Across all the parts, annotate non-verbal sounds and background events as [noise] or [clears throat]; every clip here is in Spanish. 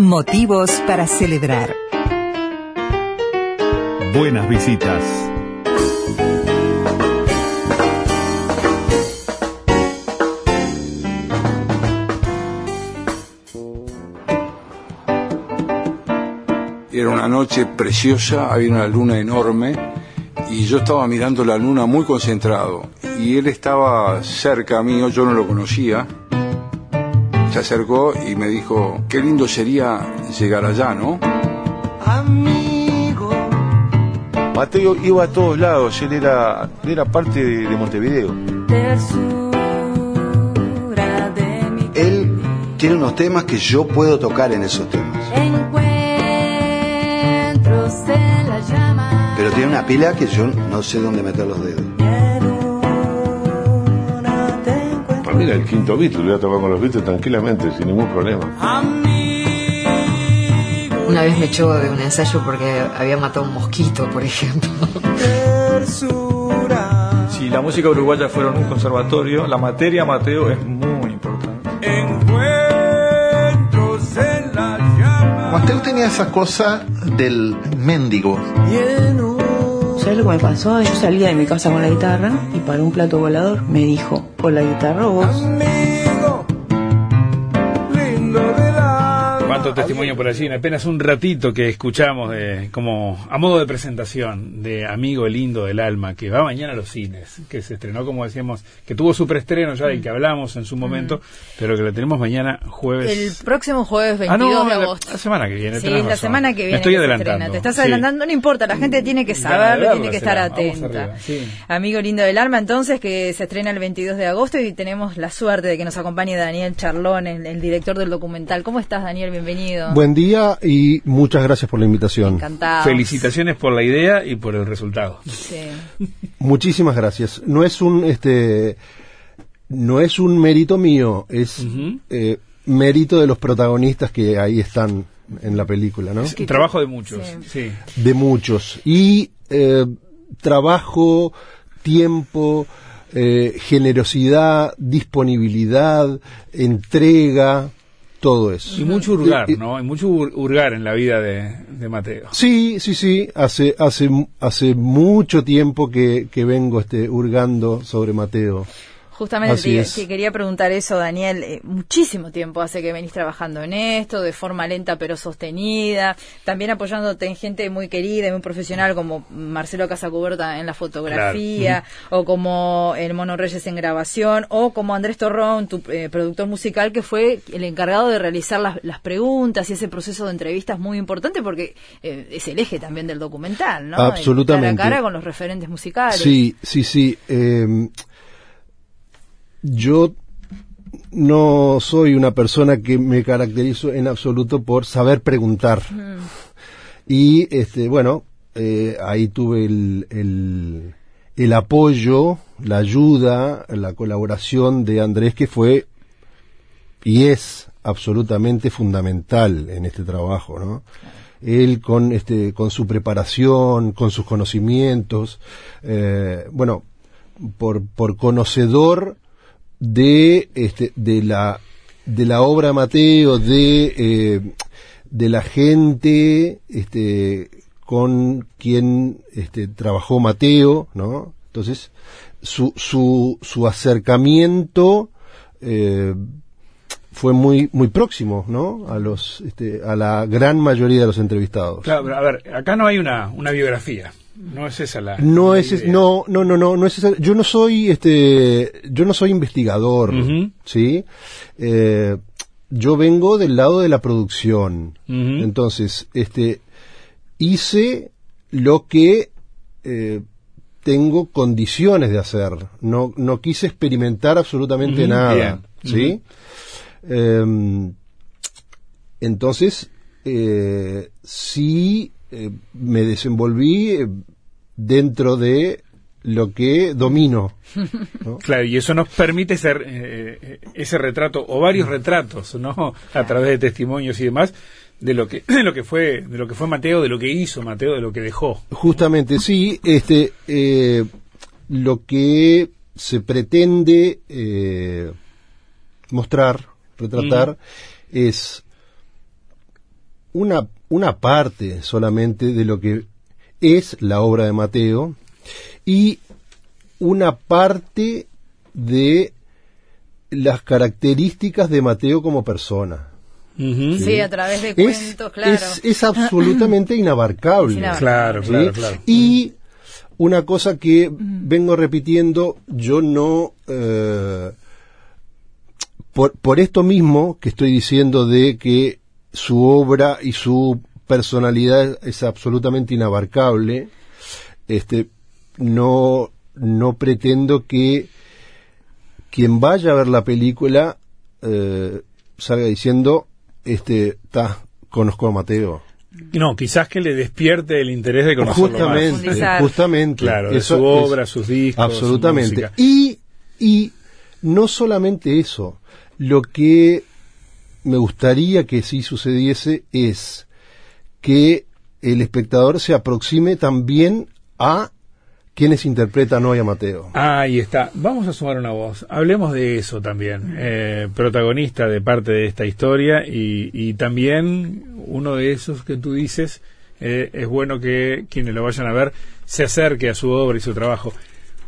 Motivos para celebrar. Buenas visitas. Era una noche preciosa, había una luna enorme y yo estaba mirando la luna muy concentrado y él estaba cerca mío, yo no lo conocía. Se acercó y me dijo, qué lindo sería llegar allá, ¿no? Amigo. Mateo iba a todos lados, él era, era parte de, de Montevideo. Tersura de mi Él tiene unos temas que yo puedo tocar en esos temas. Encuentros en la llama. Pero tiene una pila que yo no sé dónde meter los dedos. Era el quinto Beatle, hubiera tocado con los Beatles tranquilamente, sin ningún problema. Una vez me echó de un ensayo porque había matado un mosquito, por ejemplo. Si la música uruguaya fuera un conservatorio, la materia Mateo es muy importante. Mateo tenía esa cosa del mendigo. ¿Sabes lo que me pasó? Yo salía de mi casa con la guitarra y para un plato volador me dijo, o la guitarra vos. Cuánto testimonio por allí, en apenas un ratito que escuchamos de, como a modo de presentación de Amigo Lindo del Alma, que va mañana a los cines, que se estrenó, como decíamos, que tuvo su preestreno ya del que hablamos en su momento, pero que lo tenemos mañana jueves. El próximo jueves 22 ah, no, de la- agosto. La, semana que viene. Sí, la razón. semana que viene. Me estoy que adelantando. Te estás Sí. adelantando, no importa, la gente tiene que saberlo, tiene que estar será. Atenta. sí. Amigo lindo del alma, entonces, que se estrena el 22 de agosto y tenemos la suerte de que nos acompañe Daniel Charlón, el, el director del documental. ¿Cómo estás, Daniel? Bienvenido. Buen día y muchas gracias por la invitación. Encantado. Felicitaciones por la idea y por el resultado. Sí. [laughs] Muchísimas gracias. No es un este no es un mérito mío, es eh, mérito de los protagonistas que ahí están en la película, ¿no? Es un trabajo de muchos. Sí. De muchos y eh, trabajo, tiempo, eh, generosidad, disponibilidad, entrega, todo eso. Y mucho hurgar, Eh, ¿no? Y mucho hur- hurgar en la vida de, de Mateo. Sí, sí, sí. Hace, hace, hace mucho tiempo que, que vengo este, hurgando sobre Mateo. Justamente te, es. quería preguntar eso, Daniel. Eh, muchísimo tiempo hace que venís trabajando en esto, de forma lenta pero sostenida, también apoyándote en gente muy querida y muy profesional como Marcelo Casacuberta en la fotografía, o como el Mono Reyes en grabación, o como Andrés Torrón, tu eh, productor musical, que fue el encargado de realizar las, las preguntas y ese proceso de entrevistas muy importante porque eh, es el eje también del documental, ¿no? El Absolutamente. Cara a cara con los referentes musicales. Sí, sí, sí. Yo no soy una persona que me caracterizo en absoluto por saber preguntar. Y, este, bueno, eh, ahí tuve el, el, el apoyo, la ayuda, la colaboración de Andrés, que fue y es absolutamente fundamental en este trabajo, ¿no? Él con este, con su preparación, con sus conocimientos, eh, bueno, por, por conocedor de este, de la de la obra Mateo, de eh, de la gente este, con quien este, trabajó Mateo, ¿no? Entonces, su, su, su acercamiento eh, fue muy muy próximo, ¿no? A los este, a la gran mayoría de los entrevistados. Claro, pero a ver, acá no hay una, una biografía. No es esa la. No la es, idea. no no no no no es esa- yo no soy este yo no soy investigador sí Eh, yo vengo del lado de la producción. Entonces este hice lo que eh, tengo condiciones de hacer. No no quise experimentar absolutamente nada sí Em, entonces eh, sí eh, me desenvolví eh, dentro de lo que domino. [laughs] ¿no? Claro, y eso nos permite ser eh, ese retrato o varios retratos, ¿no? A través de testimonios y demás de lo que [clears throat] de lo que fue de lo que fue Mateo, de lo que hizo Mateo, de lo que dejó. Justamente, sí, este, eh, lo que se pretende eh, mostrar, retratar, es una, una parte solamente de lo que es la obra de Mateo y una parte de las características de Mateo como persona. Sí, a través de Es- cuentos, claro. Es, es absolutamente [clears throat] inabarcable. Es inabarcable. Claro, ¿sí? claro, claro. Y una cosa que vengo repitiendo, yo no... eh, por, por esto mismo que estoy diciendo de que su obra y su personalidad es absolutamente inabarcable, este, no, no pretendo que quien vaya a ver la película eh, salga diciendo, este, ta, conozco a Mateo. No, quizás que le despierte el interés de conocerlo más. Justamente, Profundizar. justamente. Claro, de su es- obra, sus discos, Absolutamente. Y, y no solamente eso, lo que me gustaría que sí sucediese es que el espectador se aproxime también a quienes interpretan hoy a Mateo. Ahí está. Vamos a sumar una voz. Hablemos de eso también. Eh, protagonista de parte de esta historia y, también uno de esos que tú dices, eh, es bueno que quienes lo vayan a ver se acerque a su obra y su trabajo.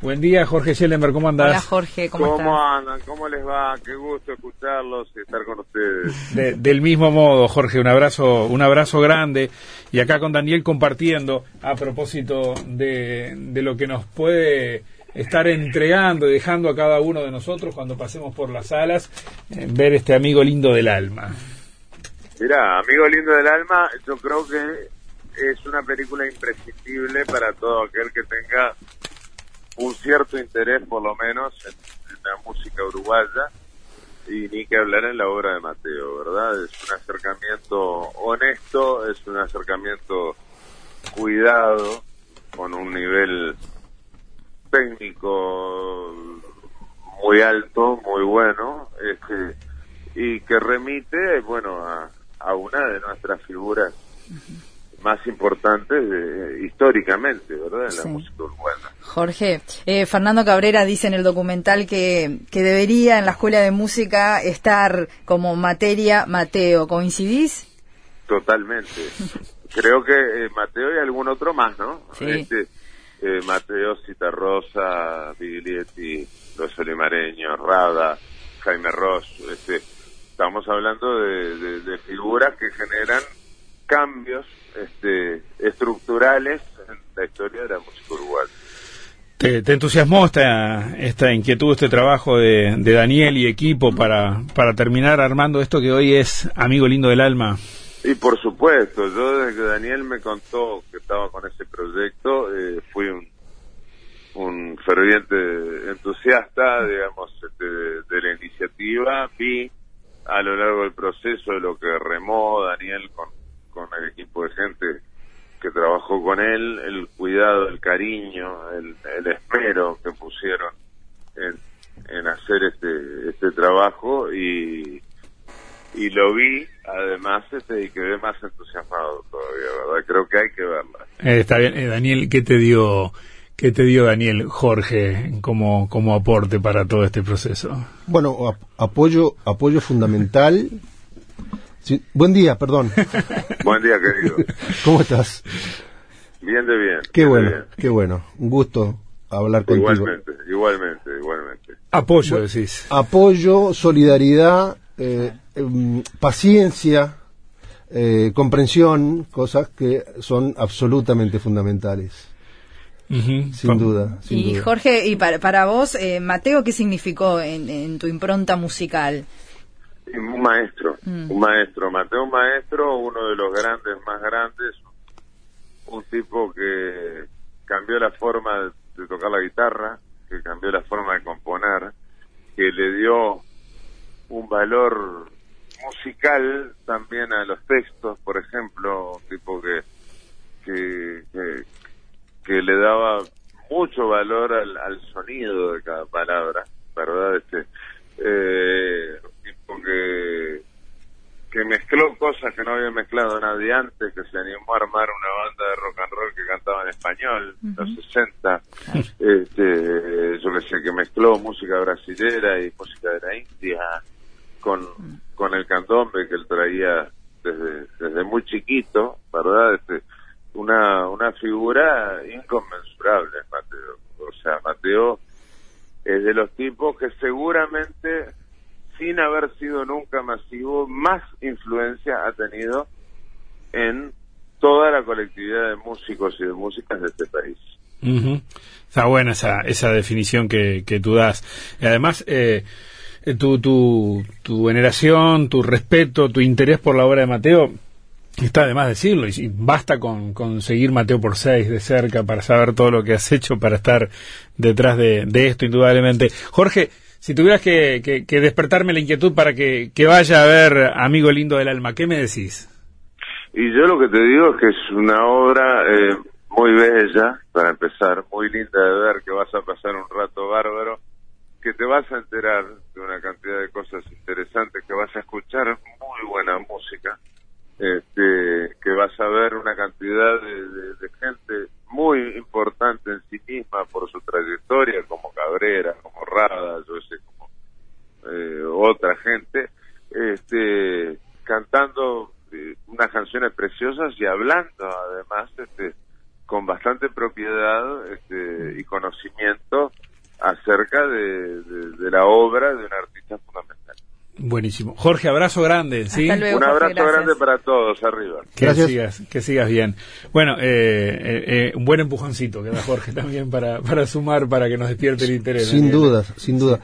Buen día, Jorge Schellenberg, ¿cómo andás? Hola Jorge, ¿cómo, ¿Cómo, estás? andan? ¿Cómo les va? Qué gusto escucharlos y estar con ustedes. De- del mismo modo, Jorge, un abrazo, un abrazo grande. Y acá con Daniel compartiendo a propósito de, de lo que nos puede estar entregando y dejando a cada uno de nosotros cuando pasemos por las salas, eh, ver este amigo lindo del alma. Mirá, amigo lindo del alma, yo creo que es una película imprescindible para todo aquel que tenga un cierto interés, por lo menos, en, la música uruguaya y ni que hablar en la obra de Mateo, ¿verdad? Es un acercamiento honesto, es un acercamiento cuidado, con un nivel técnico muy alto, muy bueno, este, y que remite, bueno, a una de nuestras figuras más importantes de- históricamente, ¿verdad? En la música uruguaya. Jorge, eh, Fernando Cabrera dice en el documental que, que debería en la escuela de música estar como materia Mateo. ¿Coincidís? Totalmente. Creo que eh, Mateo y algún otro más, ¿no? Sí. Este, eh, Mateo, Citarrosa, Biglietti, Los Olimareños, Rada, Jaime Ross. Este, estamos hablando de, de- de figuras que generan cambios este, estructurales en la historia de la música uruguaya. ¿Te, te entusiasmó esta, esta inquietud, este trabajo de, de Daniel y equipo para, para terminar armando esto que hoy es Amigo Lindo del Alma? Y por supuesto, yo desde que Daniel me contó que estaba con ese proyecto, eh, fui un, un ferviente entusiasta, digamos, este, de, de la iniciativa. Vi a lo largo del proceso lo que remó Daniel con, equipo de gente que trabajó con él, el cuidado, el cariño, el, el esmero que pusieron en, en hacer este, este trabajo y, y lo vi además este y quedé más entusiasmado todavía, ¿verdad? Creo que hay que verla. Eh, está bien, Eh, Daniel, ¿qué te dio, qué te dio Daniel Jorge como, como aporte para todo este proceso? Bueno, ap- apoyo, apoyo fundamental. Sí, buen día, perdón. [laughs] Buen día, querido. ¿Cómo estás? Bien de bien. Qué bien bueno, bien. qué bueno. Un gusto hablar contigo. Igualmente, igualmente, igualmente. Apoyo, decís. Apoyo, solidaridad, eh, em, paciencia, eh, comprensión, cosas que son absolutamente fundamentales. Sin duda. sin Y duda. Jorge, y para, para vos, eh, Mateo, ¿qué significó en, en tu impronta musical? Un maestro, Mm. un maestro, Mateo un maestro, uno de los grandes, más grandes, un tipo que cambió la forma de, de tocar la guitarra, que cambió la forma de componer, que le dio un valor musical también a los textos, por ejemplo, un tipo que, que, que, que le daba mucho valor al, al sonido de cada palabra, ¿verdad? Este, eh, que, que mezcló cosas que no había mezclado nadie antes, que se animó a armar una banda de rock and roll que cantaba en español, en los 60, este, yo que sé, que mezcló música brasilera y música de la India con, con el candombe que él traía desde, desde muy chiquito, ¿verdad? Este, una, una figura inconmensurable, Mateo. O sea, Mateo es de los tipos que seguramente, sin haber sido nunca masivo, más influencia ha tenido en toda la colectividad de músicos y de músicas de este país. Ujú. Está buena esa, esa definición que, que tú das. Y además, eh, tu, tu, tu veneración, tu respeto, tu interés por la obra de Mateo, está de decirlo. Y, basta con, con seguir Mateo por seis de cerca para saber todo lo que has hecho para estar detrás de, de esto, indudablemente. Jorge, si tuvieras que, despertarme la inquietud para que, vaya a ver Amigo Lindo del Alma, ¿qué me decís? Y yo lo que te digo es que es una obra eh, muy bella, para empezar, muy linda de ver, que vas a pasar un rato bárbaro, que te vas a enterar de una cantidad de cosas interesantes, que vas a escuchar muy buena música, este, que vas a ver una cantidad de gente muy importante en sí misma por su trayectoria, como Cabrera, como Rada, yo sé, como eh, otra gente, este, cantando eh, unas canciones preciosas y hablando además este, con bastante propiedad este, y conocimiento acerca de, de- de la obra de un artista fundamental. Buenísimo. Jorge, abrazo grande, ¿sí? Hasta luego, un abrazo grande para todos arriba. Que Gracias. sigas, que sigas bien. Bueno, eh, eh, eh, un buen empujoncito que da Jorge [laughs] también para, para sumar, para que nos despierte el interés. Sin Daniel. duda, sin duda.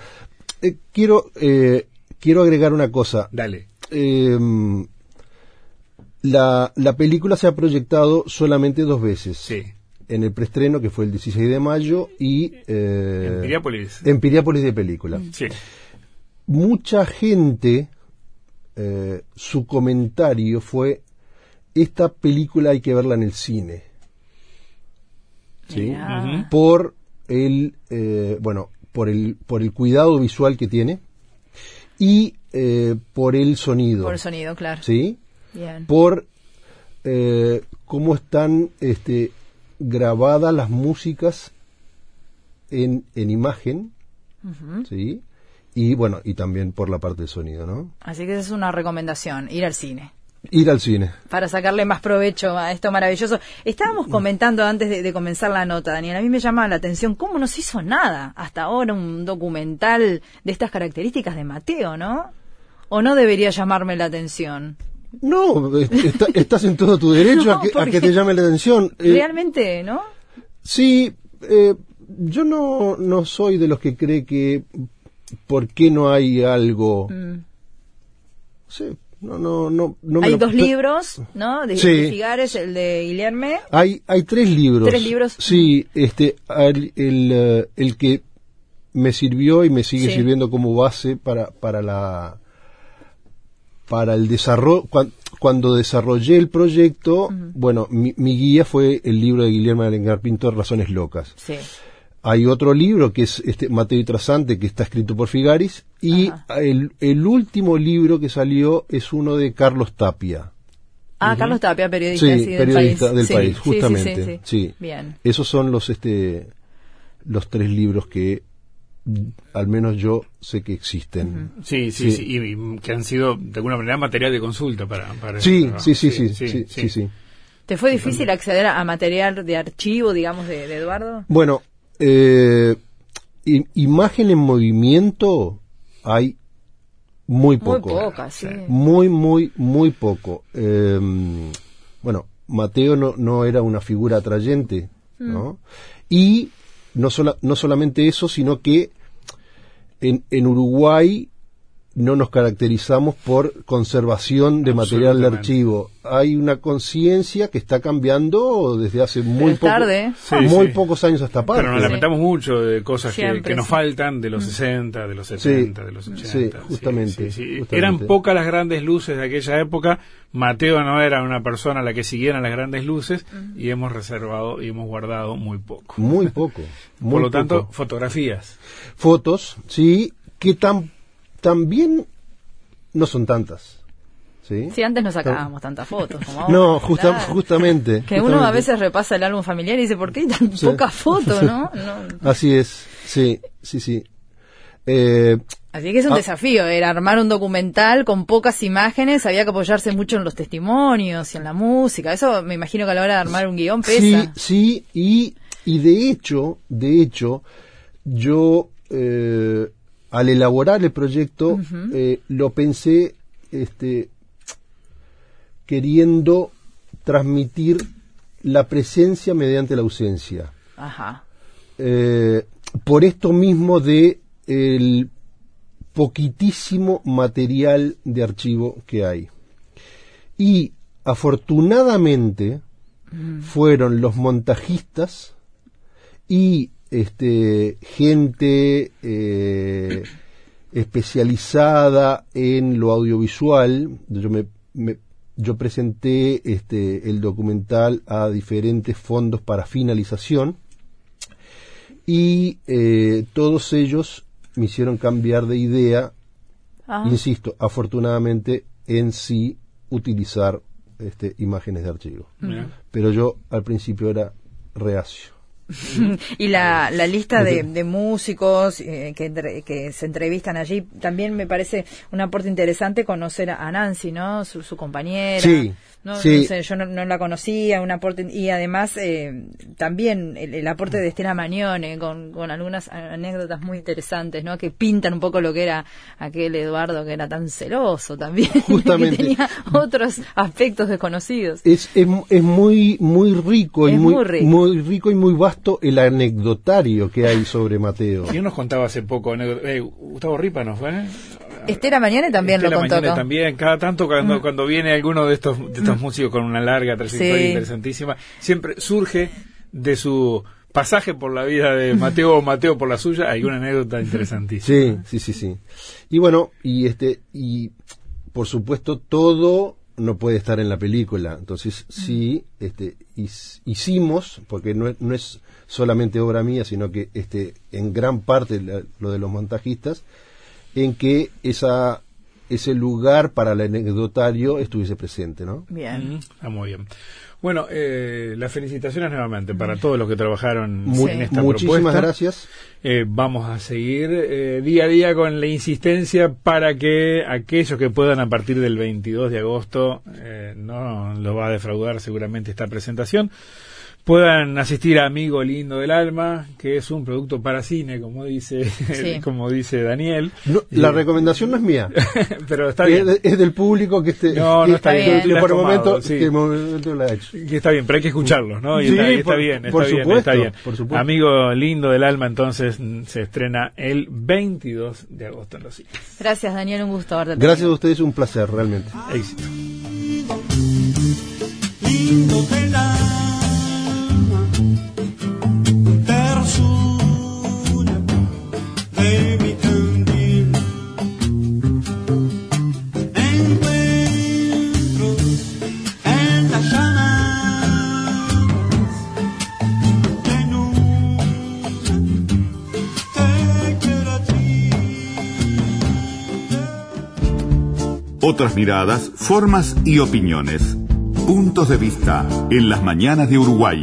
Eh, quiero, eh, quiero agregar una cosa. Dale. Eh, la, la película se ha proyectado solamente dos veces. Sí. En el preestreno, que fue el 16 de mayo, y... eh, En Piriápolis. En Piriápolis de película. Sí. Mucha gente, eh, su comentario fue, esta película hay que verla en el cine. ¿Sí? Por el, eh, bueno, por el, por el cuidado visual que tiene y eh, por el sonido. Por el sonido, claro. ¿Sí? Bien. por eh, cómo están este, grabadas las músicas en, en imagen. ¿sí? Y bueno, y también por la parte del sonido, ¿no? Así que esa es una recomendación, ir al cine. Ir al cine. Para sacarle más provecho a esto maravilloso. Estábamos comentando antes de, de comenzar la nota, Daniel. A mí me llama la atención cómo no se hizo nada hasta ahora un documental de estas características de Mateo, ¿no? ¿O no debería llamarme la atención? No, est- está- [laughs] estás en todo tu derecho No, a, que, a porque- que te llame la atención. [laughs] Eh, Realmente, ¿no? Sí, eh, yo no, no soy de los que cree que por qué no hay algo. Mm. Sí, no, no, no, no me Hay lo- dos libros, ¿no? De, Sí. Figares, el de Guillerme. Hay, hay tres libros. ¿Tres libros? Sí, este, el, eh, el que me sirvió y me sigue Sí. sirviendo como base para, para la, para el desarrollo, cuan- cuando desarrollé el proyecto, bueno, mi, mi guía fue el libro de Guillermo Alencar Pintor, Razones Locas. Sí. Hay otro libro que es este Mateo y Trasante, que está escrito por Figaris, y el, el último libro que salió es uno de Carlos Tapia. Ah, Carlos Tapia, periodista Sí, sí, del periodista país. del Sí, país, sí, sí, justamente. sí, sí. sí. Bien. Esos son los este los tres libros que al menos yo sé que existen. Sí, sí, sí, y, y que han sido de alguna manera material de consulta para, para Sí, ese trabajo. sí, sí, sí, sí, sí, sí. ¿Te fue difícil acceder a, a material de archivo, digamos, de, de Eduardo? Bueno, eh, imagen en movimiento hay muy Muy poco. poca, sí. Muy, muy, muy poco. Eh, bueno, Mateo no, no era una figura atrayente, ¿no? Y no, sola- no solamente eso, sino que en, en Uruguay no nos caracterizamos por conservación de material de archivo. Hay una conciencia que está cambiando desde hace muy, poco- tarde. Sí, muy sí. pocos años hasta parte. Pero nos lamentamos mucho de cosas que, Siempre, que nos sí. faltan de los 60, de los 70, de los 80. sí, justamente, justamente. Eran pocas las grandes luces de aquella época. Mateo no era una persona a la que siguieran las grandes luces y hemos reservado y hemos guardado muy poco. Muy poco. muy Por lo tanto, fotografías. fotos, sí, que tan, también no son tantas. ¿sí? Sí, antes no sacábamos tantas fotos como [laughs] ahora. No, justa- claro. justamente. Que uno a veces repasa el álbum familiar y dice, ¿por qué hay tan Sí. pocas fotos, no? [laughs] no? Así es, sí, sí, sí. Eh, Así que es un Ah. desafío, era armar un documental con pocas imágenes, había que apoyarse mucho en los testimonios y en la música. Eso me imagino que a la hora de armar un guion Sí, pesa. sí, y, y de hecho, de hecho, yo eh, al elaborar el proyecto eh, lo pensé este, queriendo transmitir la presencia mediante la ausencia. Ajá. Eh, por esto mismo de el poquitísimo material de archivo que hay. Y afortunadamente fueron los montajistas y este gente eh, especializada en lo audiovisual. Yo me, me- yo presenté este el documental a diferentes fondos para finalización y eh, todos ellos me hicieron cambiar de idea, Ah. insisto, afortunadamente en sí utilizar este, imágenes de archivo. Mira. Pero yo al principio era reacio. Y la, la lista de, de músicos eh, que, entre- que se entrevistan allí, también me parece un aporte interesante conocer a Nancy, ¿no? Su, su compañera. Sí, No, sí. no sé, yo no, no la conocía, un aporte, y además eh, también el, el aporte de Estela Mañone con, con algunas anécdotas muy interesantes, ¿no? Que pintan un poco lo que era aquel Eduardo que era tan celoso también, [laughs] Justamente. que tenía otros aspectos desconocidos. Es, es, es muy muy rico y Es muy, muy rico. muy rico y muy vasto el anecdotario que hay sobre Mateo. ¿Quién nos contaba hace poco? anécdota- eh, Gustavo Ripa nos fue. Estela Mañone también Estela lo contó. Mañone acá. también, cada tanto cuando, Mm. cuando viene alguno de estos, de estos músicos con una larga trayectoria Sí. interesantísima, siempre surge de su pasaje por la vida de Mateo o Mateo por la suya alguna anécdota interesantísima. Sí, sí, sí, sí. Y bueno, y este, y por supuesto todo no puede estar en la película. Entonces sí, este, hicimos, porque no es, no es solamente obra mía, sino que este, en gran parte la- lo de los montajistas, en que esa ese lugar para el anecdotario estuviese presente, ¿no? Bien. Mm, Está muy bien. Bueno, eh, las felicitaciones nuevamente para todos los que trabajaron Mu- en esta muchísimas propuesta. gracias. Eh, vamos a seguir eh, día a día con la insistencia para que aquellos que puedan a partir del 22 de agosto, eh, no lo va a defraudar seguramente esta presentación, puedan asistir a Amigo Lindo del Alma, que es un producto para cine, como dice, Sí. [laughs] como dice Daniel. No, la Eh, recomendación no es mía. [laughs] pero está es, bien. es del público que este No, que- no está bien. que por el tomado, momento sí. que el momento la ha hecho. Que está bien, pero hay que escucharlos, ¿no? Y Sí, está, y está por- bien, está por bien, supuesto, está bien. por supuesto. Amigo lindo del alma, entonces se estrena el 22 de agosto en los cines. Gracias, Daniel, un gusto haberte Gracias a ustedes, un placer realmente. Éxito. lindo del Otras miradas, formas y opiniones. Puntos de vista en las mañanas de Uruguay.